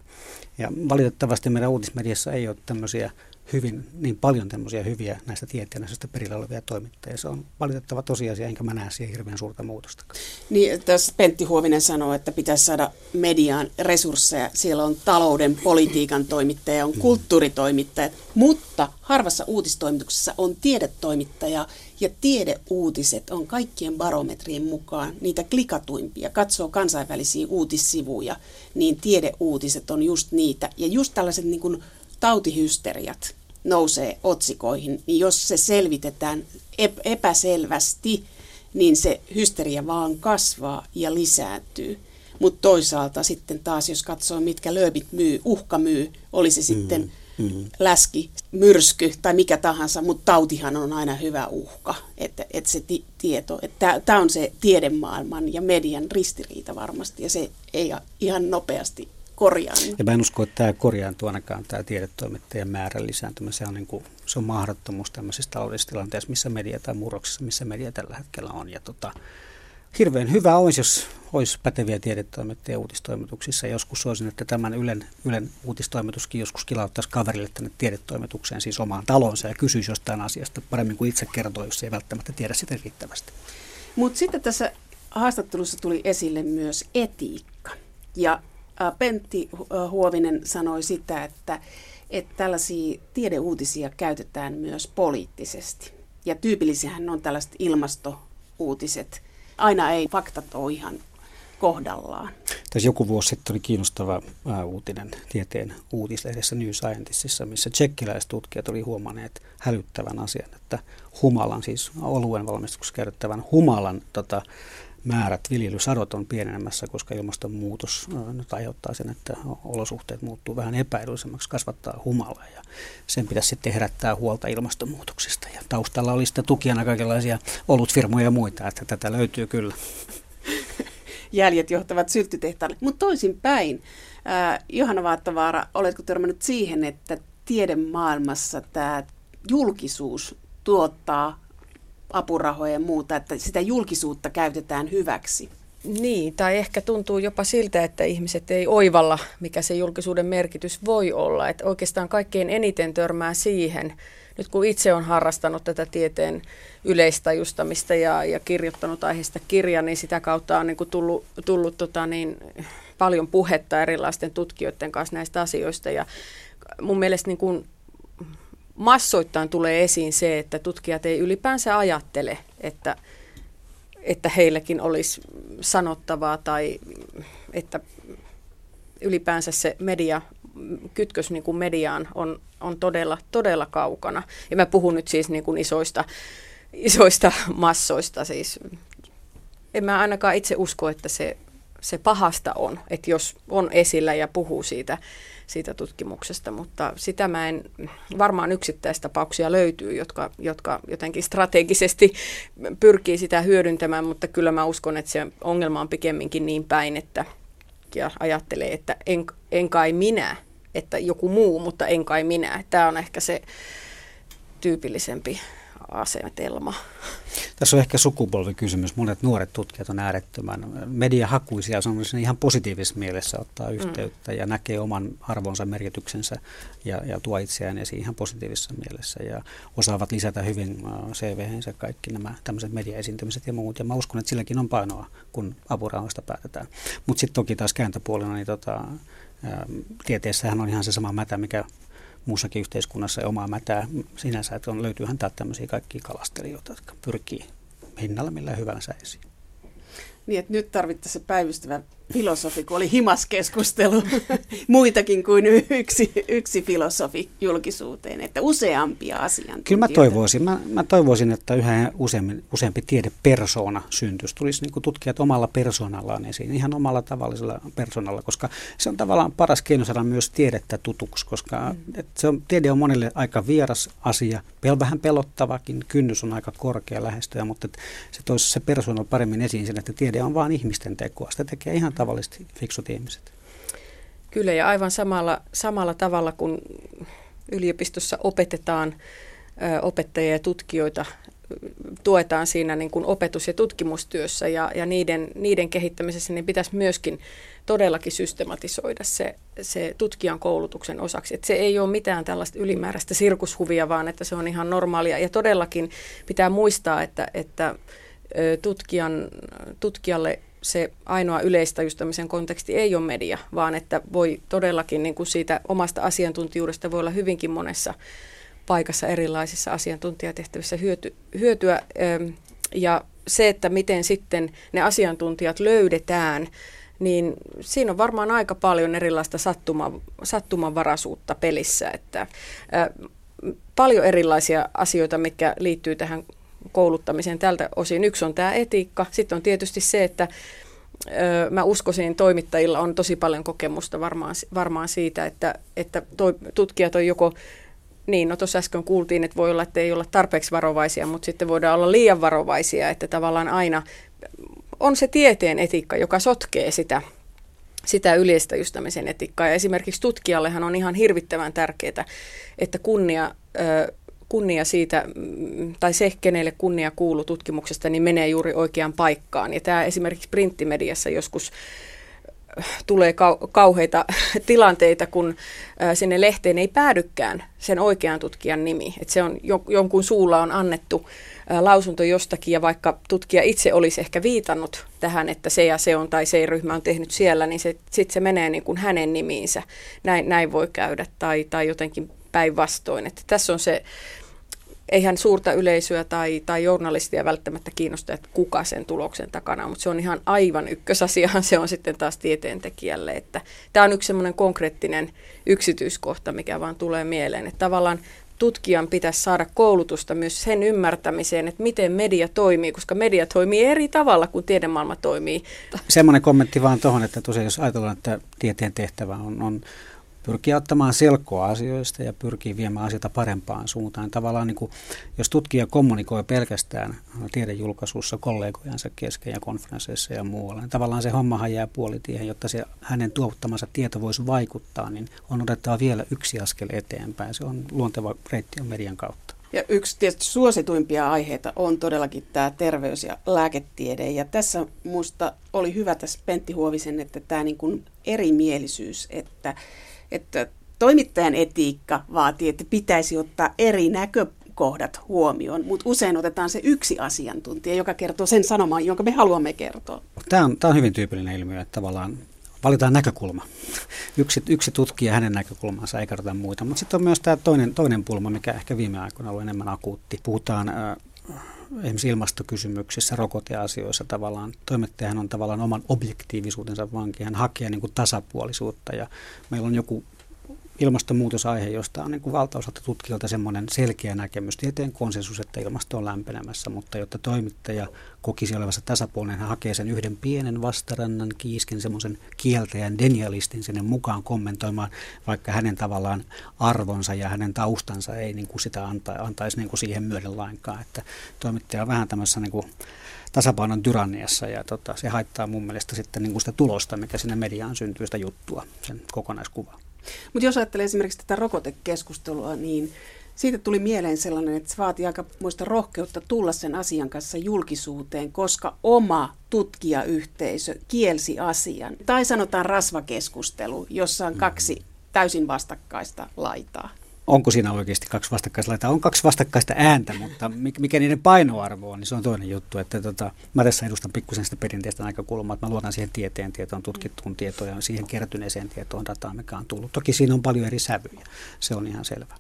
Ja valitettavasti meidän uutismediassa ei ole tämmöisiä hyvin, niin paljon tämmöisiä hyviä näistä tieteenäisistä perillä olevia toimittajia. Se on valitettava tosiasia, enkä mä näe siihen hirveän suurta muutosta. Niin, tässä Pentti Huovinen sanoo, että pitäisi saada mediaan resursseja. Siellä on talouden, politiikan toimittaja, on mm. kulttuuritoimittaja, mutta harvassa uutistoimituksessa on tiedetoimittaja ja tiedeuutiset on kaikkien barometrien mukaan niitä klikatuimpia. Katsoo kansainvälisiä uutissivuja, niin tiedeuutiset on just niitä. Ja just tällaiset niin kuin tautihysteriat nousee otsikoihin, niin jos se selvitetään epäselvästi, niin se hysteria vaan kasvaa ja lisääntyy. Mutta toisaalta sitten taas, jos katsoo, mitkä lööbit myy, uhka myy, oli se sitten mm mm-hmm. läski, myrsky tai mikä tahansa, mutta tautihan on aina hyvä uhka, että, että se ti- tieto, että tämä on se tiedemaailman ja median ristiriita varmasti ja se ei ihan nopeasti korjaannu. Ja mä en usko, että tämä korjaantuu ainakaan tämä tiedetoimittajien määrän lisääntymä. Se on, niin kuin, se on mahdottomuus tämmöisessä taloudellisessa tilanteessa, missä media tai murroksessa, missä media tällä hetkellä on. Ja tota, hirveän hyvä olisi, jos olisi päteviä tiedetoimittajia uutistoimituksissa. Joskus olisin, että tämän Ylen, Ylen uutistoimituskin joskus kilauttaisi kaverille tänne tiedetoimitukseen, siis omaan talonsa ja kysyisi jostain asiasta paremmin kuin itse kertoo, jos ei välttämättä tiedä sitä riittävästi. Mutta sitten tässä haastattelussa tuli esille myös etiikka. Ja Pentti Huovinen sanoi sitä, että, että tällaisia tiedeuutisia käytetään myös poliittisesti. Ja tyypillisihän on tällaiset ilmastouutiset. Aina ei faktat ole ihan kohdallaan. Tässä joku vuosi sitten oli kiinnostava uutinen tieteen uutislehdessä New Scientistsissa, missä tsekkiläiset tutkijat oli huomanneet hälyttävän asian, että humalan, siis oluen valmistuksessa käytettävän humalan tota, määrät, viljelysadot on pienenemässä, koska ilmastonmuutos nyt aiheuttaa sen, että olosuhteet muuttuu vähän epäedullisemmaksi, kasvattaa humalaa ja sen pitäisi sitten herättää huolta ilmastonmuutoksesta. Ja taustalla oli sitten tukijana kaikenlaisia olutfirmoja ja muita, että tätä löytyy kyllä. Jäljet johtavat syltytehtaalle. Mutta toisin päin, äh, Johanna Vaattavaara, oletko törmännyt siihen, että tiedemaailmassa tämä julkisuus tuottaa apurahoja ja muuta, että sitä julkisuutta käytetään hyväksi. Niin, tai ehkä tuntuu jopa siltä, että ihmiset ei oivalla, mikä se julkisuuden merkitys voi olla. Että oikeastaan kaikkein eniten törmää siihen, nyt kun itse on harrastanut tätä tieteen yleistajustamista ja, ja kirjoittanut aiheesta kirjan, niin sitä kautta on niin kuin tullut, tullut tota niin, paljon puhetta erilaisten tutkijoiden kanssa näistä asioista. Ja mun mielestä niin kuin massoittain tulee esiin se, että tutkijat ei ylipäänsä ajattele, että, että heilläkin olisi sanottavaa tai että ylipäänsä se media, kytkös niin kuin mediaan on, on todella, todella kaukana. Ja mä puhun nyt siis niin kuin isoista, isoista massoista. Siis. En mä ainakaan itse usko, että se, se pahasta on, että jos on esillä ja puhuu siitä siitä tutkimuksesta, mutta sitä mä en, varmaan yksittäistapauksia löytyy, jotka, jotka jotenkin strategisesti pyrkii sitä hyödyntämään, mutta kyllä mä uskon, että se ongelma on pikemminkin niin päin, että ja ajattelee, että en, en kai minä, että joku muu, mutta en kai minä. Tämä on ehkä se tyypillisempi asetelma. Tässä on ehkä sukupolvikysymys. Monet nuoret tutkijat on äärettömän mediahakuisia, se on ihan positiivisessa mielessä ottaa mm. yhteyttä mm. ja näkee oman arvonsa, merkityksensä ja, ja tuo itseään esiin ihan positiivisessa mielessä ja osaavat lisätä hyvin äh, CV-hensä kaikki nämä tämmöiset mediaesiintymiset ja muut. Ja mä uskon, että silläkin on painoa, kun apurahoista päätetään. Mutta sitten toki taas kääntöpuolena, niin tota, ää, tieteessähän on ihan se sama mätä, mikä muussakin yhteiskunnassa ja omaa mätää sinänsä, että on, löytyyhän täältä tämmöisiä kaikkia kalastelijoita, jotka pyrkii hinnalla millä hyvänsä esiin. Niin, että nyt tarvittaisiin päivystävä filosofi, kun oli himaskeskustelu muitakin kuin yksi, yksi filosofi julkisuuteen, että useampia asiantuntijoita. Kyllä mä toivoisin, mä, mä toivoisin että yhä useampi, useampi tiedepersona syntyisi. Tulisi niin tutkijat omalla persoonallaan esiin, ihan omalla tavallisella persoonalla, koska se on tavallaan paras keino saada myös tiedettä tutuksi, koska mm. et se on, tiede on monelle aika vieras asia, pel, vähän pelottavakin, kynnys on aika korkea lähestyä, mutta se toisi se persoona paremmin esiin sen, että tiede on vain ihmisten tekoa. Sitä tekee ihan tavallisesti fiksut ihmiset. Kyllä ja aivan samalla, samalla tavalla kuin yliopistossa opetetaan opettajia ja tutkijoita, tuetaan siinä niin kuin opetus- ja tutkimustyössä ja, ja niiden, niiden kehittämisessä, niin pitäisi myöskin todellakin systematisoida se, se tutkijan koulutuksen osaksi. Että se ei ole mitään tällaista ylimääräistä sirkushuvia, vaan että se on ihan normaalia. Ja todellakin pitää muistaa, että, että tutkijan, tutkijalle se ainoa yleistajustamisen konteksti ei ole media, vaan että voi todellakin niin kuin siitä omasta asiantuntijuudesta voi olla hyvinkin monessa paikassa erilaisissa asiantuntijatehtävissä hyöty, hyötyä. Ja se, että miten sitten ne asiantuntijat löydetään, niin siinä on varmaan aika paljon erilaista sattuma, sattumanvaraisuutta pelissä. Että, ää, paljon erilaisia asioita, mitkä liittyy tähän kouluttamiseen tältä osin. Yksi on tämä etiikka. Sitten on tietysti se, että ö, mä uskoisin toimittajilla on tosi paljon kokemusta varmaan, varmaan siitä, että, että toi, tutkijat on joko niin, no tuossa äsken kuultiin, että voi olla, että ei olla tarpeeksi varovaisia, mutta sitten voidaan olla liian varovaisia, että tavallaan aina on se tieteen etiikka, joka sotkee sitä, sitä yleistäjystämisen etiikkaa. Ja esimerkiksi tutkijallehan on ihan hirvittävän tärkeää, että kunnia kunnia siitä, mm, tai se, kenelle kunnia kuuluu tutkimuksesta, niin menee juuri oikeaan paikkaan. Ja tämä esimerkiksi printtimediassa joskus äh, tulee kau- kauheita tilanteita, kun äh, sinne lehteen ei päädykään sen oikean tutkijan nimi. Et se on jonkun suulla on annettu äh, lausunto jostakin ja vaikka tutkija itse olisi ehkä viitannut tähän, että se ja se on tai se ryhmä on tehnyt siellä, niin sitten se menee niin kuin hänen nimiinsä. Näin, näin voi käydä tai, tai jotenkin päinvastoin. Että tässä on se eihän suurta yleisöä tai, tai journalistia välttämättä kiinnosta, että kuka sen tuloksen takana on, mutta se on ihan aivan ykkösasiahan se on sitten taas tieteentekijälle. Että tämä on yksi semmoinen konkreettinen yksityiskohta, mikä vaan tulee mieleen, että tavallaan tutkijan pitäisi saada koulutusta myös sen ymmärtämiseen, että miten media toimii, koska media toimii eri tavalla kuin tiedemaailma toimii. Semmoinen kommentti vaan tuohon, että tosiaan jos ajatellaan, että tieteen tehtävä on, on pyrkii ottamaan selkoa asioista ja pyrkii viemään asioita parempaan suuntaan. Tavallaan niin kuin, jos tutkija kommunikoi pelkästään tiedejulkaisussa kollegojansa kesken ja konferensseissa ja muualla, niin tavallaan se hommahan jää puolitiehen, jotta se hänen tuottamansa tieto voisi vaikuttaa, niin on otettava vielä yksi askel eteenpäin. Se on luonteva reitti on median kautta. Ja yksi tietysti suosituimpia aiheita on todellakin tämä terveys- ja lääketiede. Ja tässä minusta oli hyvä tässä Pentti Huovisen, että tämä niin kuin erimielisyys, että että toimittajan etiikka vaatii, että pitäisi ottaa eri näkökohdat huomioon, mutta usein otetaan se yksi asiantuntija, joka kertoo sen sanoman, jonka me haluamme kertoa. Tämä on, tämä on hyvin tyypillinen ilmiö, että tavallaan valitaan näkökulma. Yksi, yksi tutkija hänen näkökulmansa, ei katsota muita. Mutta sitten on myös tämä toinen, toinen pulma, mikä ehkä viime aikoina on ollut enemmän akuutti. Puhutaan äh, esimerkiksi ilmastokysymyksissä, rokoteasioissa tavallaan. Toimittajahan on tavallaan oman objektiivisuutensa vanki. Hän hakee niin kuin tasapuolisuutta ja meillä on joku ilmastonmuutosaihe, josta on niin kuin valtaosalta tutkijoilta semmoinen selkeä näkemys, tieteen konsensus, että ilmasto on lämpenemässä, mutta jotta toimittaja kokisi olevassa tasapuolinen, hän hakee sen yhden pienen vastarannan kiisken, semmoisen kieltäjän, denialistin sinne mukaan kommentoimaan, vaikka hänen tavallaan arvonsa ja hänen taustansa ei niin kuin sitä anta, antaisi niin kuin siihen myöden lainkaan, että toimittaja on vähän tämmöisessä niin kuin tasapainon tyranniassa ja tota, se haittaa mun mielestä sitten niin kuin sitä tulosta, mikä sinne mediaan syntyy, sitä juttua, sen kokonaiskuvaa. Mutta jos ajattelee esimerkiksi tätä rokotekeskustelua, niin siitä tuli mieleen sellainen, että se vaatii aika muista rohkeutta tulla sen asian kanssa julkisuuteen, koska oma tutkijayhteisö kielsi asian. Tai sanotaan rasvakeskustelu, jossa on kaksi täysin vastakkaista laitaa. Onko siinä oikeasti kaksi vastakkaista. On kaksi vastakkaista ääntä, mutta mikä niiden painoarvo on, niin se on toinen juttu. Että tota, mä tässä edustan pikkusen sitä perinteistä näkökulmaa, että mä luotan siihen tieteen tietoon, tutkittuun tietoon ja siihen kertyneeseen tietoon dataan, mikä on tullut. Toki siinä on paljon eri sävyjä, se on ihan selvä.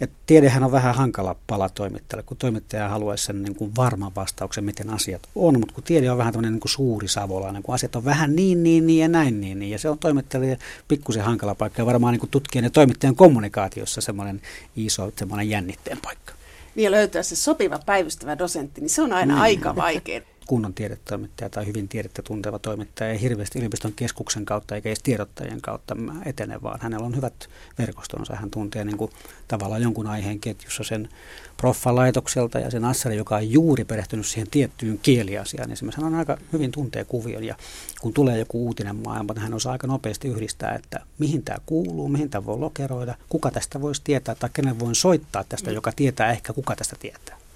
Et tiedehän on vähän hankala pala toimittajalle, kun toimittaja haluaisi sen niin kuin varman vastauksen, miten asiat on, mutta kun tiede on vähän tämmöinen niin kuin suuri savolainen, kun asiat on vähän niin, niin, niin ja näin, niin, niin ja se on toimittajalle pikkusen hankala paikka ja varmaan niin kuin tutkijan ja toimittajan kommunikaatiossa semmoinen iso semmoinen jännitteen paikka. Niin löytää se sopiva päivystävä dosentti, niin se on aina mm. aika vaikea kunnon tiedetoimittaja tai hyvin tiedettä tunteva toimittaja ei hirveästi yliopiston keskuksen kautta eikä edes tiedottajien kautta etene, vaan hänellä on hyvät verkostonsa. Hän tuntee niin kuin tavallaan jonkun aiheen ketjussa sen proffalaitokselta ja sen assari, joka on juuri perehtynyt siihen tiettyyn kieliasiaan. Esimerkiksi hän on aika hyvin tuntee kuvion ja kun tulee joku uutinen maailma, niin hän osaa aika nopeasti yhdistää, että mihin tämä kuuluu, mihin tämä voi lokeroida, kuka tästä voisi tietää tai kenen voin soittaa tästä, joka tietää ehkä kuka tästä tietää.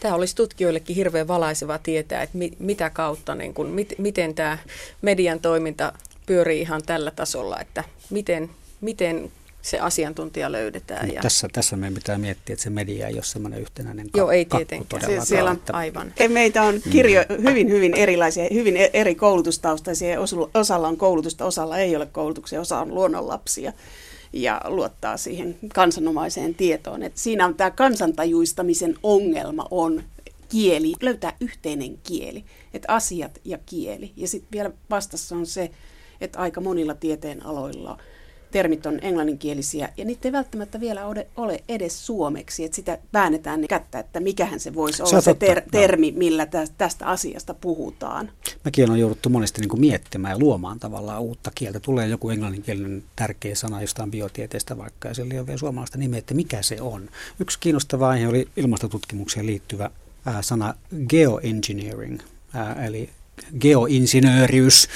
Tämä olisi tutkijoillekin hirveän valaiseva tietää, että mi, mitä kautta, niin kuin, mit, miten tämä median toiminta pyörii ihan tällä tasolla, että miten, miten se asiantuntija löydetään. ja... tässä, tässä meidän pitää miettiä, että se media ei ole semmoinen yhtenäinen ka- Joo, ei tietenkään. Se, siellä on että... aivan. Meitä on kirjo hyvin, hyvin erilaisia, hyvin e- eri koulutustaustaisia. Osalla on koulutusta, osalla ei ole koulutuksia, osa on luonnonlapsia ja luottaa siihen kansanomaiseen tietoon. Et siinä on tämä kansantajuistamisen ongelma on kieli, löytää yhteinen kieli, että asiat ja kieli. Ja sitten vielä vastassa on se, että aika monilla tieteen aloilla – termit on englanninkielisiä ja niitä ei välttämättä vielä ole, ole edes suomeksi, että sitä väännetään niin kättä, että mikähän se voisi olla se, se ter- termi, millä tästä asiasta puhutaan. Mäkin on jouduttu monesti niin kuin miettimään ja luomaan tavallaan uutta kieltä. Tulee joku englanninkielinen tärkeä sana jostain biotieteestä vaikka ja sillä ei ole vielä suomalaista nimeä, että mikä se on. Yksi kiinnostava aihe oli ilmastotutkimukseen liittyvä ää, sana geoengineering, ää, eli geoinsinööriys,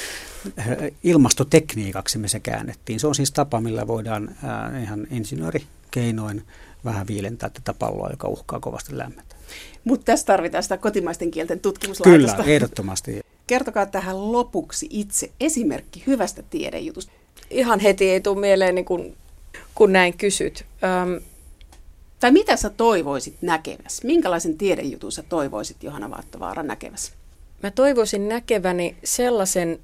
ilmastotekniikaksi me se käännettiin. Se on siis tapa, millä voidaan ää, ihan insinöörikeinoin vähän viilentää tätä palloa, joka uhkaa kovasti lämmetä. Mutta tässä tarvitaan sitä kotimaisten kielten tutkimuslaitosta. Kyllä, ehdottomasti. Kertokaa tähän lopuksi itse esimerkki hyvästä tiedejutusta. Ihan heti ei tule mieleen, niin kun, kun näin kysyt. Öm, tai mitä sä toivoisit näkeväsi? Minkälaisen tiedejutun sä toivoisit Johanna Vaattovaara näkeväsi? Mä toivoisin näkeväni sellaisen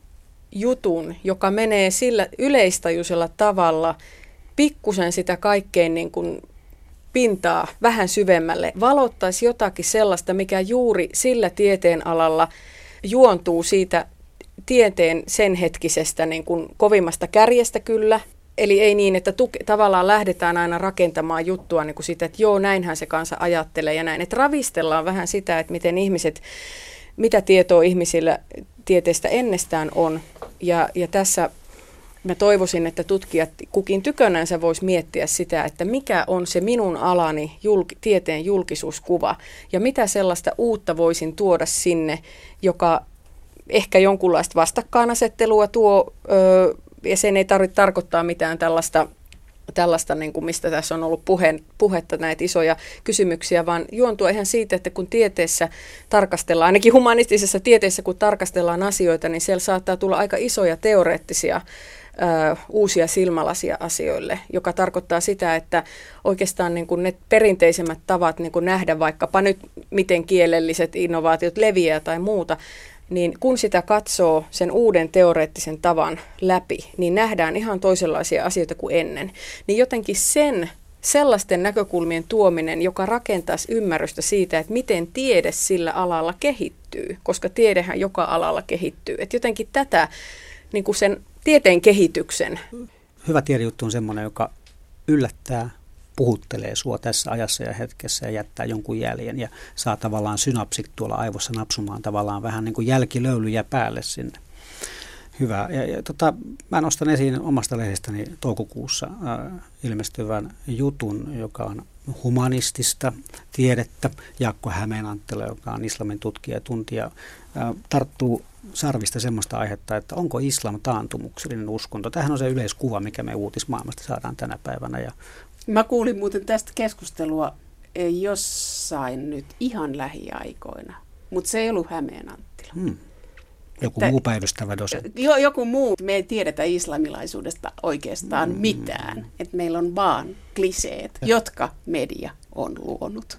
jutun, joka menee sillä yleistajuisella tavalla pikkusen sitä kaikkein niin kuin pintaa vähän syvemmälle, valottaisi jotakin sellaista, mikä juuri sillä tieteen alalla juontuu siitä tieteen sen hetkisestä niin kuin kovimmasta kärjestä kyllä. Eli ei niin, että tuke, tavallaan lähdetään aina rakentamaan juttua niin kuin sitä, että joo, näinhän se kansa ajattelee ja näin. Että ravistellaan vähän sitä, että miten ihmiset, mitä tietoa ihmisillä tieteestä ennestään on. Ja, ja tässä mä toivoisin, että tutkijat kukin tykönänsä voisi miettiä sitä, että mikä on se minun alani julk, tieteen julkisuuskuva ja mitä sellaista uutta voisin tuoda sinne, joka ehkä jonkunlaista vastakkainasettelua tuo, öö, ja sen ei tarvitse tarkoittaa mitään tällaista tällaista, niin kuin mistä tässä on ollut puhe, puhetta, näitä isoja kysymyksiä, vaan juontua ihan siitä, että kun tieteessä tarkastellaan, ainakin humanistisessa tieteessä, kun tarkastellaan asioita, niin siellä saattaa tulla aika isoja teoreettisia ö, uusia silmälasia asioille, joka tarkoittaa sitä, että oikeastaan niin kuin ne perinteisemmät tavat niin kuin nähdä vaikkapa nyt, miten kielelliset innovaatiot leviää tai muuta, niin kun sitä katsoo sen uuden teoreettisen tavan läpi, niin nähdään ihan toisenlaisia asioita kuin ennen. Niin jotenkin sen sellaisten näkökulmien tuominen, joka rakentaisi ymmärrystä siitä, että miten tiede sillä alalla kehittyy, koska tiedehän joka alalla kehittyy. Että jotenkin tätä niin kuin sen tieteen kehityksen. Hyvä tiedejuttu on sellainen, joka yllättää, puhuttelee sua tässä ajassa ja hetkessä ja jättää jonkun jäljen ja saa tavallaan synapsit tuolla aivossa napsumaan tavallaan vähän niin kuin jälkilöylyjä päälle sinne. Hyvä. Ja, ja tota, mä nostan esiin omasta lehdestäni toukokuussa äh, ilmestyvän jutun, joka on humanistista tiedettä. Jaakko Hämeenanttila, joka on islamin tutkija ja tuntija, äh, tarttuu sarvista semmoista aihetta, että onko islam taantumuksellinen uskonto. Tähän on se yleiskuva, mikä me uutismaailmasta saadaan tänä päivänä ja Mä kuulin muuten tästä keskustelua eh, jossain nyt ihan lähiaikoina, mutta se ei ollut Hämeen Anttila. Hmm. Joku että, muu päivystävä dosentti. Jo, joku muu. Me ei tiedetä islamilaisuudesta oikeastaan mm. mitään. Että meillä on vaan kliseet, jotka media on luonut.